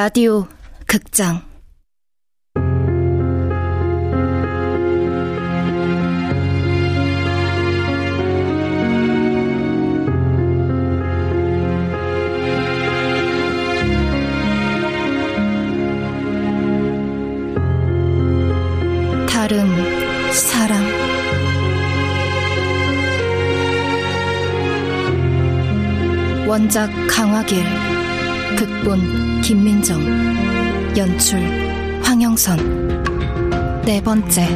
라디오 극장. 다름 사랑 원작 강화길 극본 김민정 연출 황영선. 네 번째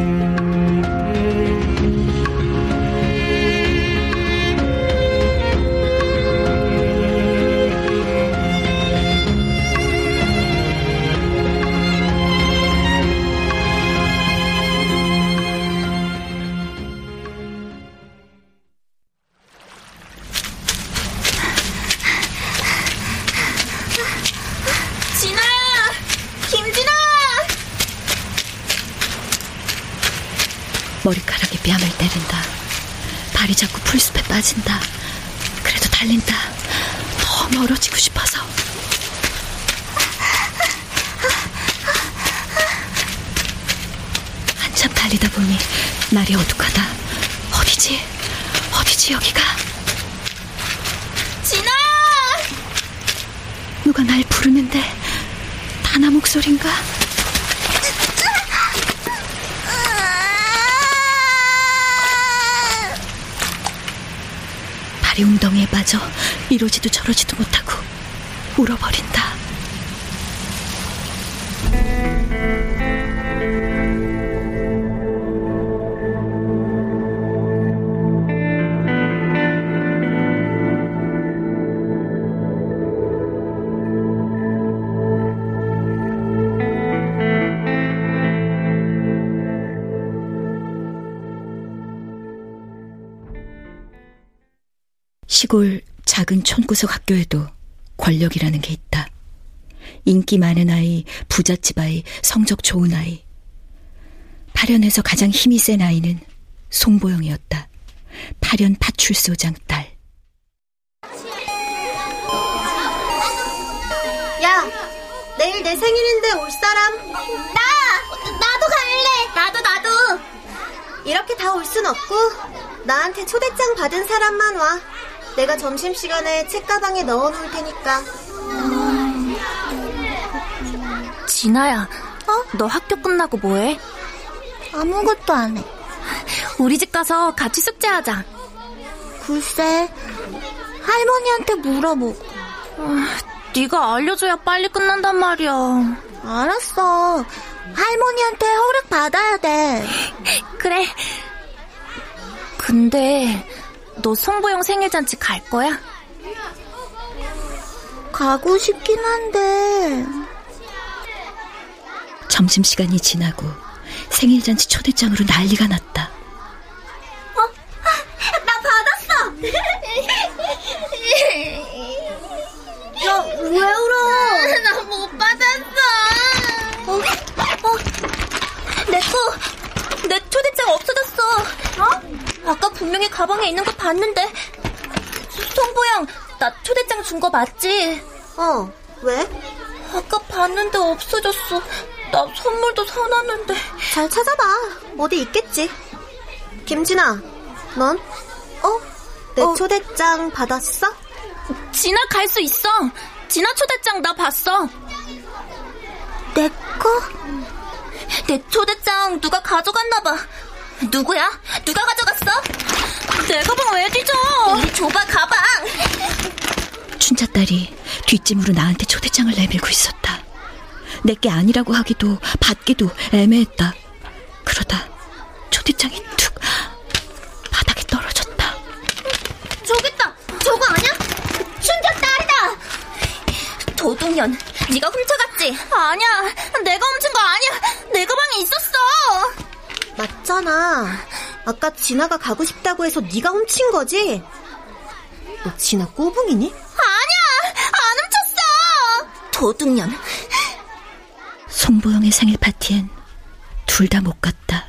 머리카락에 뺨을 때린다. 발이 자꾸 풀숲에 빠진다. 그래도 달린다. 더 멀어지고 싶어서. 한참 달리다 보니 날이 어둑하다. 어디지? 어디지 여기가? 진아야! 누가 날 부르는데 다나 목소린가? 발이 웅덩이에 빠져 이러지도 저러지도 못하고 울어버린다. 시골 작은 촌구석 학교에도 권력이라는 게 있다. 인기 많은 아이, 부잣집 아이, 성적 좋은 아이. 파련에서 가장 힘이 센 아이는 송보영이었다. 파련 파출소장 딸. 야, 내일 내 생일인데 올 사람? 나! 나도 갈래! 나도, 나도! 이렇게 다 올 순 없고 나한테 초대장 받은 사람만 와. 내가 점심시간에 책가방에 넣어놓을 테니까. 진아야, 어? 너 학교 끝나고 뭐해? 아무것도 안 해. 우리 집 가서 같이 숙제하자. 글쎄, 할머니한테 물어보고. 네가 알려줘야 빨리 끝난단 말이야. 알았어. 할머니한테 허락 받아야 돼. 그래. 근데 너 송보영 생일 잔치 갈 거야? 가고 싶긴 한데. 점심시간이 지나고 생일잔치 초대장으로 난리가 났다. 나 받았어. 야, 왜 울어? 나 못 받았어. 어, 어, 내 거, 내 초대장 없어졌어. 어? 아까 분명히 가방에 있는 거 봤는데. 송보영, 나 초대장 준 거 맞지? 어, 왜? 아까 봤는데 없어졌어. 나 선물도 사놨는데. 잘 찾아봐. 어디 있겠지. 김진아, 넌? 어? 내 초대장 받았어? 진아 갈수 있어. 진아 초대장 나 봤어. 내 거? 내 초대장 누가 가져갔나 봐. 누구야? 누가 가져갔어? 내 가방 왜 뒤져? 이리 줘봐, 가방! 춘자 딸이 뒷짐으로 나한테 초대장을 내밀고 있었다. 내게 아니라고 하기도 받기도 애매했다. 그러다 초대장이 툭 바닥에 떨어졌다. 저기 있다! 저거 아니야? 춘자 딸이다! 도둑년, 네가 훔쳐갔지? 아니야. 내가 훔친 거 아니야. 내 가방에 있었어. 맞잖아. 아까 진아가 가고 싶다고 해서 네가 훔친 거지? 너 진아 꼬붕이니? 아니야. 안 훔쳤어. 도둑년. 송보영의 생일 파티엔 둘 다 못 갔다.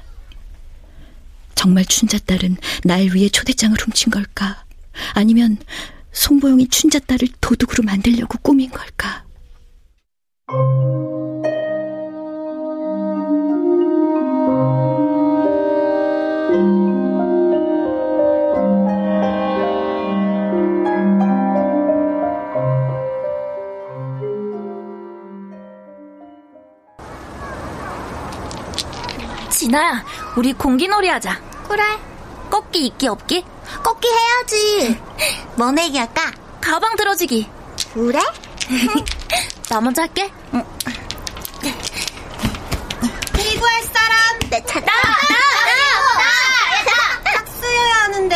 정말 춘자딸은 날 위해 초대장을 훔친 걸까? 아니면 송보영이 춘자딸을 도둑으로 만들려고 꾸민 걸까? 진아야, 우리 공기놀이 하자. 그래. 꺾기 있기 없기? 꺾기 해야지. 뭐 내기 할까? 가방 들어주기. 그래? 나 먼저 할게. 응. 피구할 사람 내 차다. 나, 나, 나, 나, 딱 쓰여야 하는데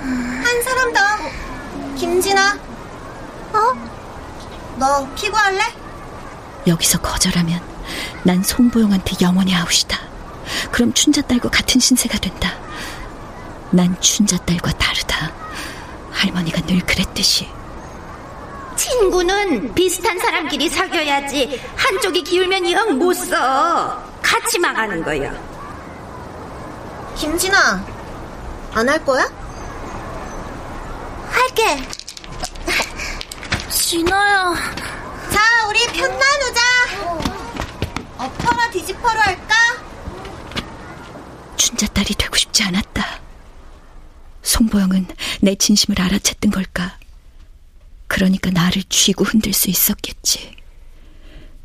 한 사람 더. 김진아. 어? 너 피구할래? 여기서 거절하면 난 송보영한테 영원히 아웃이다. 그럼 춘자딸과 같은 신세가 된다. 난 춘자딸과 다르다. 할머니가 늘 그랬듯이. 친구는 비슷한 사람끼리 사귀어야지 한쪽이 기울면 영 못 써. 같이 망하는 거야. 김진아. 안 할 거야? 할게. 진아야. 자, 우리 편 나누자. 엎어라 뒤집어로 할까? 춘자딸이 되고 싶지 않았다. 송보영은 내 진심을 알아챘던 걸까? 그러니까 나를 쥐고 흔들 수 있었겠지.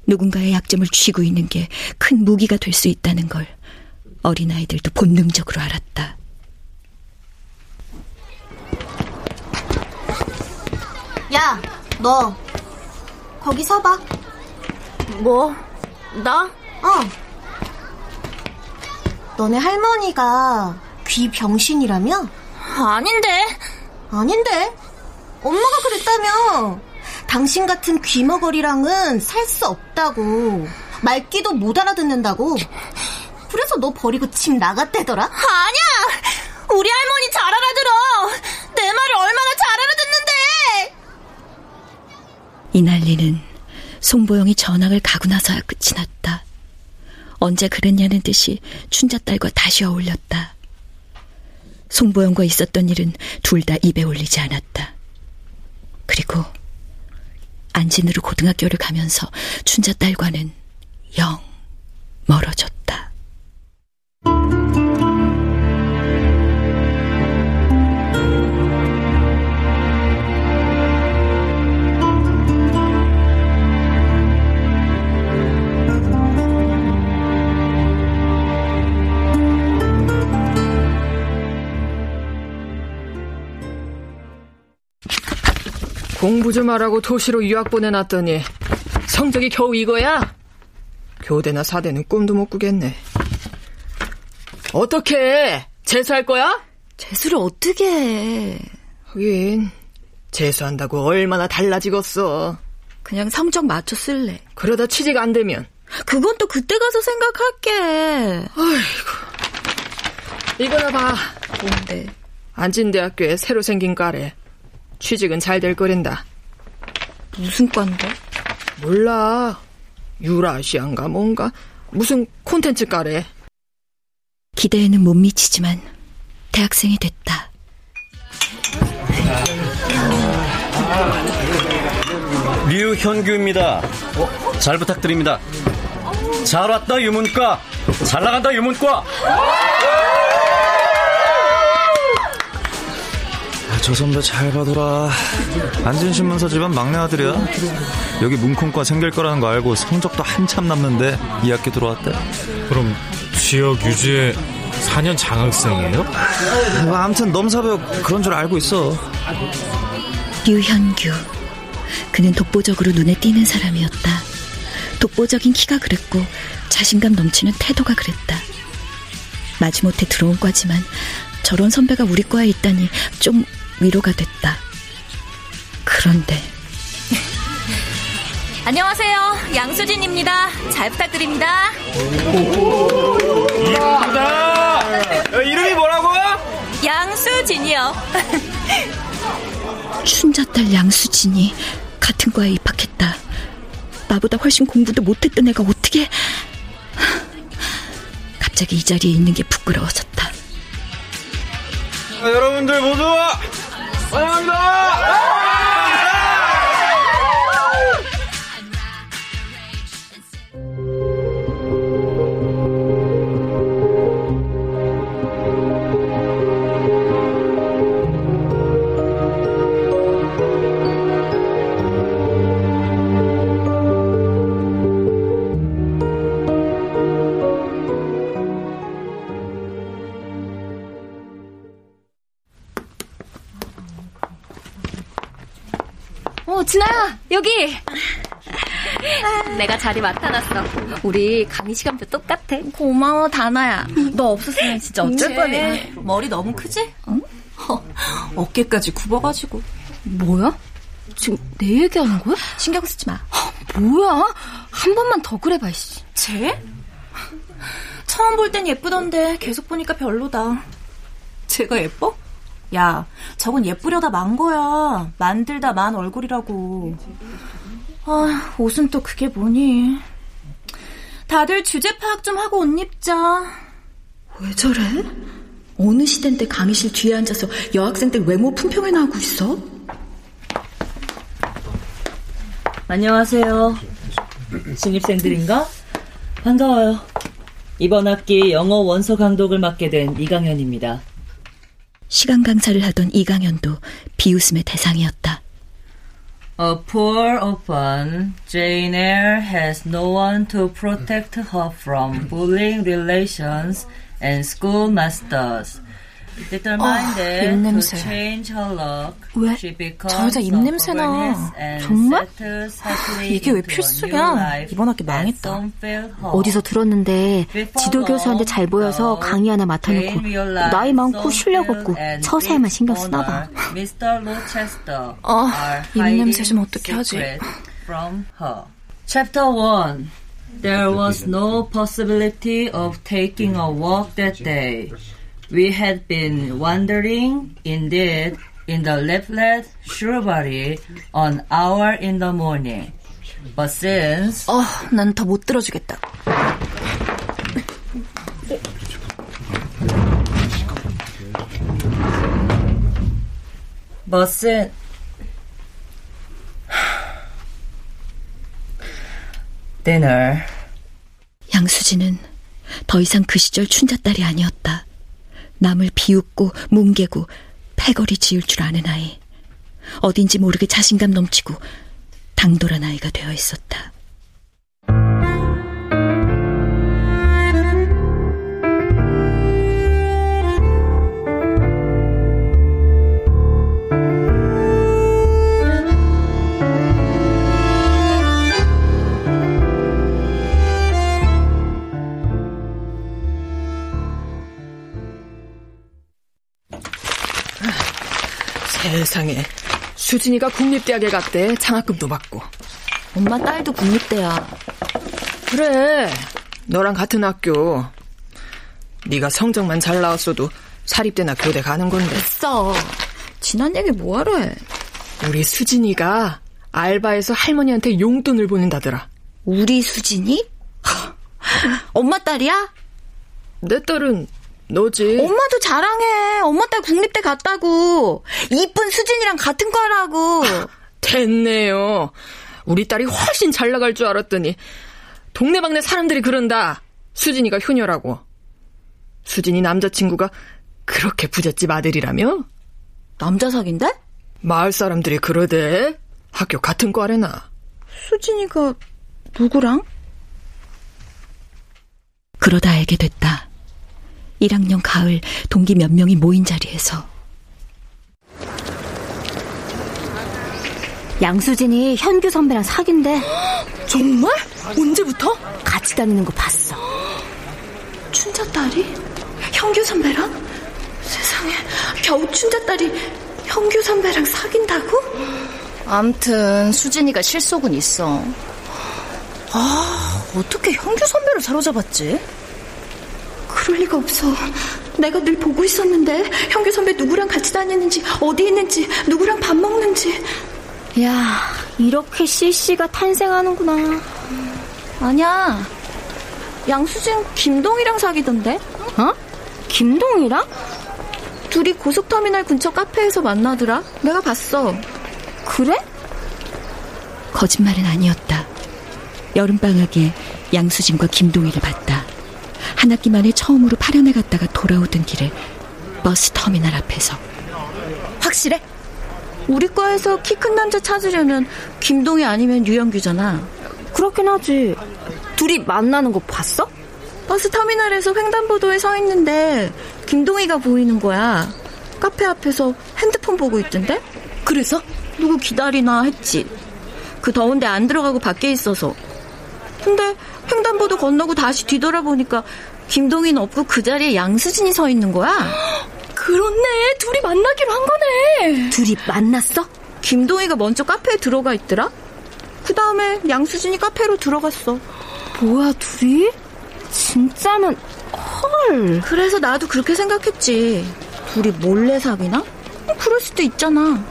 누군가의 약점을 쥐고 있는 게 큰 무기가 될 수 있다는 걸 어린아이들도 본능적으로 알았다. 야, 너 거기 서봐. 뭐? 나? 어. 너네 할머니가 귀 병신이라며? 아닌데. 아닌데. 엄마가 그랬다며. 당신 같은 귀머거리랑은 살 수 없다고. 말귀도 못 알아듣는다고. 그래서 너 버리고 집 나갔대더라? 아니야! 우리 할머니 잘 알아들어! 내 말을 얼마나 잘 알아듣는데! 이 난리는 송보영이 전학을 가고 나서야 끝이 났다. 언제 그랬냐는 듯이 춘자딸과 다시 어울렸다. 송보영과 있었던 일은 둘 다 입에 올리지 않았다. 그리고 안진으로 고등학교를 가면서 춘자딸과는 영 멀어졌다. 공부 좀 하라고 도시로 유학 보내놨더니 성적이 겨우 이거야? 교대나 사대는 꿈도 못 꾸겠네. 어떻게 재수할 거야? 재수를 어떻게 해. 하긴 재수한다고 얼마나 달라지겠어. 그냥 성적 맞춰 쓸래. 그러다 취직 안 되면 그건 또 그때 가서 생각할게. 이거나 봐. 뭔데? 안진대학교에 새로 생긴 과래. 취직은 잘 될 거랜다. 무슨 과인데? 몰라. 유라시안가 뭔가 무슨 콘텐츠 과래. 기대에는 못 미치지만 대학생이 됐다. 류현규입니다. 잘 부탁드립니다. 잘 왔다 유문과, 잘 나간다 유문과. 저 선배 잘 봐둬라. 안진신문서 집안 막내 아들이야. 여기 문콩과 생길 거라는 거 알고 성적도 한참 남는데 이 학기 들어왔대. 그럼 지역 유지의 4년 장학생이에요? 뭐 아무튼 넘사벽 그런 줄 알고 있어. 류현규. 그는 독보적으로 눈에 띄는 사람이었다. 독보적인 키가 그랬고 자신감 넘치는 태도가 그랬다. 마지못해 들어온 과지만 저런 선배가 우리 과에 있다니 좀 위로가 됐다. 그런데 안녕하세요. 양수진입니다. 잘 부탁드립니다. 이쁘다. 이름이 뭐라고요? 양수진이요. 춘자딸 양수진이 같은 과에 입학했다. 나보다 훨씬 공부도 못했던 애가 어떻게... 갑자기 이 자리에 있는 게 부끄러워졌다. 아, 여러분들 모두 환영합니다. 진아야, 여기! 내가 자리 맡아놨어. 우리 강의 시간표 똑같아. 고마워, 다나야. 너 없었으면 진짜 어쩔 뻔해. 머리 너무 크지? 응? 어깨까지 굽어가지고. 뭐야? 지금 내 얘기하는 거야? 신경 쓰지 마. 뭐야? 한 번만 더 그래봐, 씨. 쟤? 처음 볼 땐 예쁘던데 계속 보니까 별로다. 쟤가 예뻐? 야, 저건 예쁘려다 만 거야. 만들다 만 얼굴이라고. 아, 옷은 또 그게 뭐니? 다들 주제 파악 좀 하고 옷 입자. 왜 저래? 어느 시대인데 강의실 뒤에 앉아서 여학생들 외모 품평회나 하고 있어? 안녕하세요. 신입생들인가? 반가워요. 이번 학기 영어 원서 강독을 맡게 된 이강현입니다. 시간 강사를 하던 이강현도 비웃음의 대상이었다. A poor orphan, Jane Eyre has no one to protect her from bullying relations and schoolmasters. Determined 아, to 입냄새. change her luck, 왜? she 저 becomes 여자 입냄새나. 정말? 이게 왜 life 이번 학기 망했다. 어디서 들었는데 지도 교수한테 잘 보여서 강의 하나 맡아놓고 나이 많고 실력 없고 처세에만 신경 쓰나 봐. 아, 입냄새 좀 어떻게 하지? From her. Chapter 1 There was no possibility of taking a walk that day. We had been wandering, indeed, in the leaflet shrubbery an hour in the morning. But since 어, 난 더 못 들어주겠다. But since dinner 양수지는 더 이상 그 시절 춘자딸이 아니었다. 남을 비웃고 뭉개고 패거리 지을 줄 아는 아이. 어딘지 모르게 자신감 넘치고 당돌한 아이가 되어 있었다. 수진이가 국립대학에 갔대. 장학금도 받고. 엄마 딸도 국립대야. 그래. 너랑 같은 학교. 네가 성적만 잘 나왔어도 사립대나 교대 가는 건데. 됐어. 지난 얘기 뭐하러 해? 우리 수진이가 알바해서 할머니한테 용돈을 보낸다더라. 우리 수진이? 엄마 딸이야? 내 딸은 너지. 엄마도 자랑해. 엄마 딸 국립대 갔다고. 이쁜 수진이랑 같은 거라고. 됐네요. 우리 딸이 훨씬 잘 나갈 줄 알았더니 동네방네 사람들이 그런다. 수진이가 효녀라고. 수진이 남자친구가 그렇게 부잣집 아들이라며? 남자 사귄대? 마을 사람들이 그러대. 학교 같은 과래나. 수진이가 누구랑? 그러다 알게 됐다. 1학년 가을 동기 몇 명이 모인 자리에서 양수진이 현규 선배랑 사귄대. 정말? 언제부터? 같이 다니는 거 봤어. 춘자 딸이? 형규 선배랑? 세상에 겨우 춘자 딸이 형규 선배랑 사귄다고? 암튼 수진이가 실속은 있어. 아, 어떻게 형규 선배를 사로잡았지? 그럴 리가 없어. 내가 늘 보고 있었는데 형규 선배 누구랑 같이 다니는지 어디 있는지 누구랑 밥 먹는지 야, 이렇게 CC가 탄생하는구나. 아니야. 양수진 김동이랑 사귀던데? 어? 김동이랑? 둘이 고속터미널 근처 카페에서 만나더라. 내가 봤어. 그래? 거짓말은 아니었다. 여름방학에 양수진과 김동희를 봤다. 한 학기 만에 처음으로 파련에 갔다가 돌아오던 길에 버스 터미널 앞에서 확실해? 우리 과에서 키 큰 남자 찾으려면 김동희 아니면 유영규잖아. 그렇긴 하지. 둘이 만나는 거 봤어? 버스 터미널에서 횡단보도에 서 있는데 김동희가 보이는 거야. 카페 앞에서 핸드폰 보고 있던데? 그래서? 누구 기다리나 했지. 그 더운데 안 들어가고 밖에 있어서. 근데 횡단보도 건너고 다시 뒤돌아보니까 김동희는 없고 그 자리에 양수진이 서 있는 거야. 그렇네. 둘이 만나기로 한 거네. 둘이 만났어? 김동희가 먼저 카페에 들어가 있더라. 그 다음에 양수진이 카페로 들어갔어. 뭐야, 둘이? 진짜면 헐. 그래서 나도 그렇게 생각했지. 둘이 몰래 사귀나? 그럴 수도 있잖아.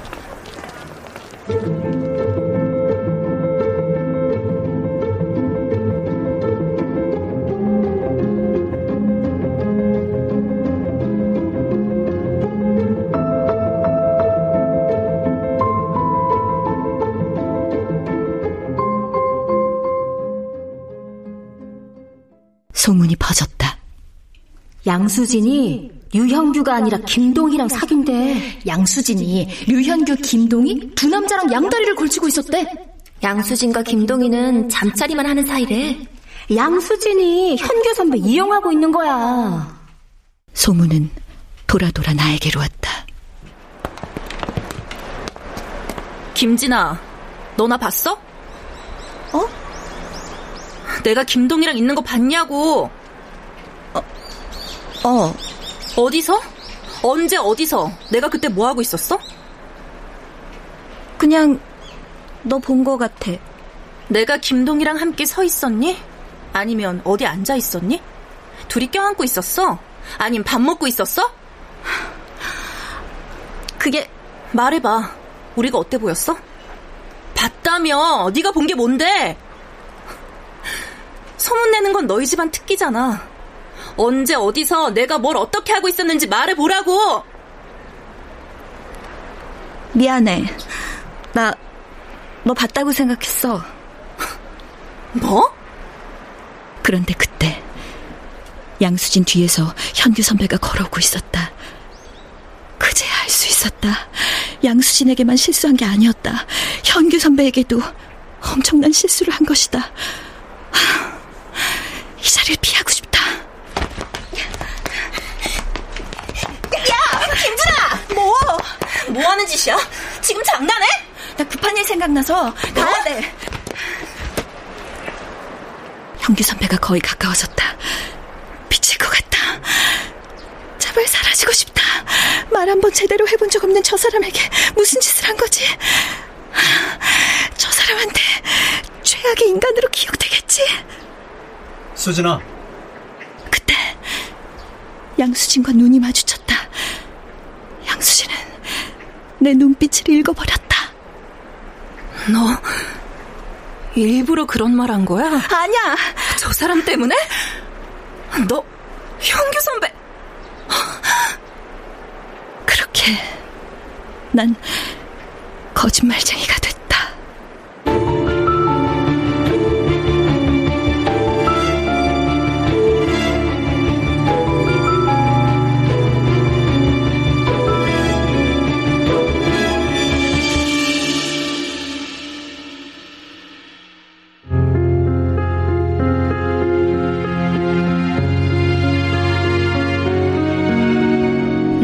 양수진이 류현규가 아니라 김동희랑 사귄대. 양수진이 류현규, 김동희 두 남자랑 양다리를 걸치고 있었대. 양수진과 김동희는 잠자리만 하는 사이래. 양수진이 현규 선배 이용하고 있는 거야. 소문은 돌아 돌아 나에게로 왔다. 김진아, 너나 봤어? 어? 내가 김동희랑 있는 거 봤냐고. 어. 어디서? 언제 어디서? 내가 그때 뭐 하고 있었어? 그냥 너 본 거 같아. 내가 김동희랑 함께 서 있었니? 아니면 어디 앉아 있었니? 둘이 껴안고 있었어? 아님 밥 먹고 있었어? 그게 말해봐. 우리가 어때 보였어? 봤다며. 네가 본 게 뭔데? 소문내는 건 너희 집안 특기잖아. 언제 어디서 내가 뭘 어떻게 하고 있었는지 말해보라고. 미안해. 나 너 봤다고 생각했어. 뭐? 그런데 그때 양수진 뒤에서 현규 선배가 걸어오고 있었다. 그제야 알 수 있었다. 양수진에게만 실수한 게 아니었다. 현규 선배에게도 엄청난 실수를 한 것이다. 하, 이 자리를 피하고 싶다. 야, 김진아! 뭐? 뭐 하는 짓이야? 지금 장난해? 나 급한 일 생각나서 가야 돼. 현규 선배가 거의 가까워졌다. 미칠 것 같다. 제발 사라지고 싶다. 말 한 번 제대로 해본 적 없는 저 사람에게 무슨 짓을 한 거지? 저 사람한테 최악의 인간으로 기억되겠지? 수진아. 그때 양수진과 눈이 마주쳤다. 양수진은 내 눈빛을 읽어버렸다. 너 일부러 그런 말 한 거야? 아니야. 저 사람 때문에? 너 현규 선배 그렇게 난 거짓말쟁이가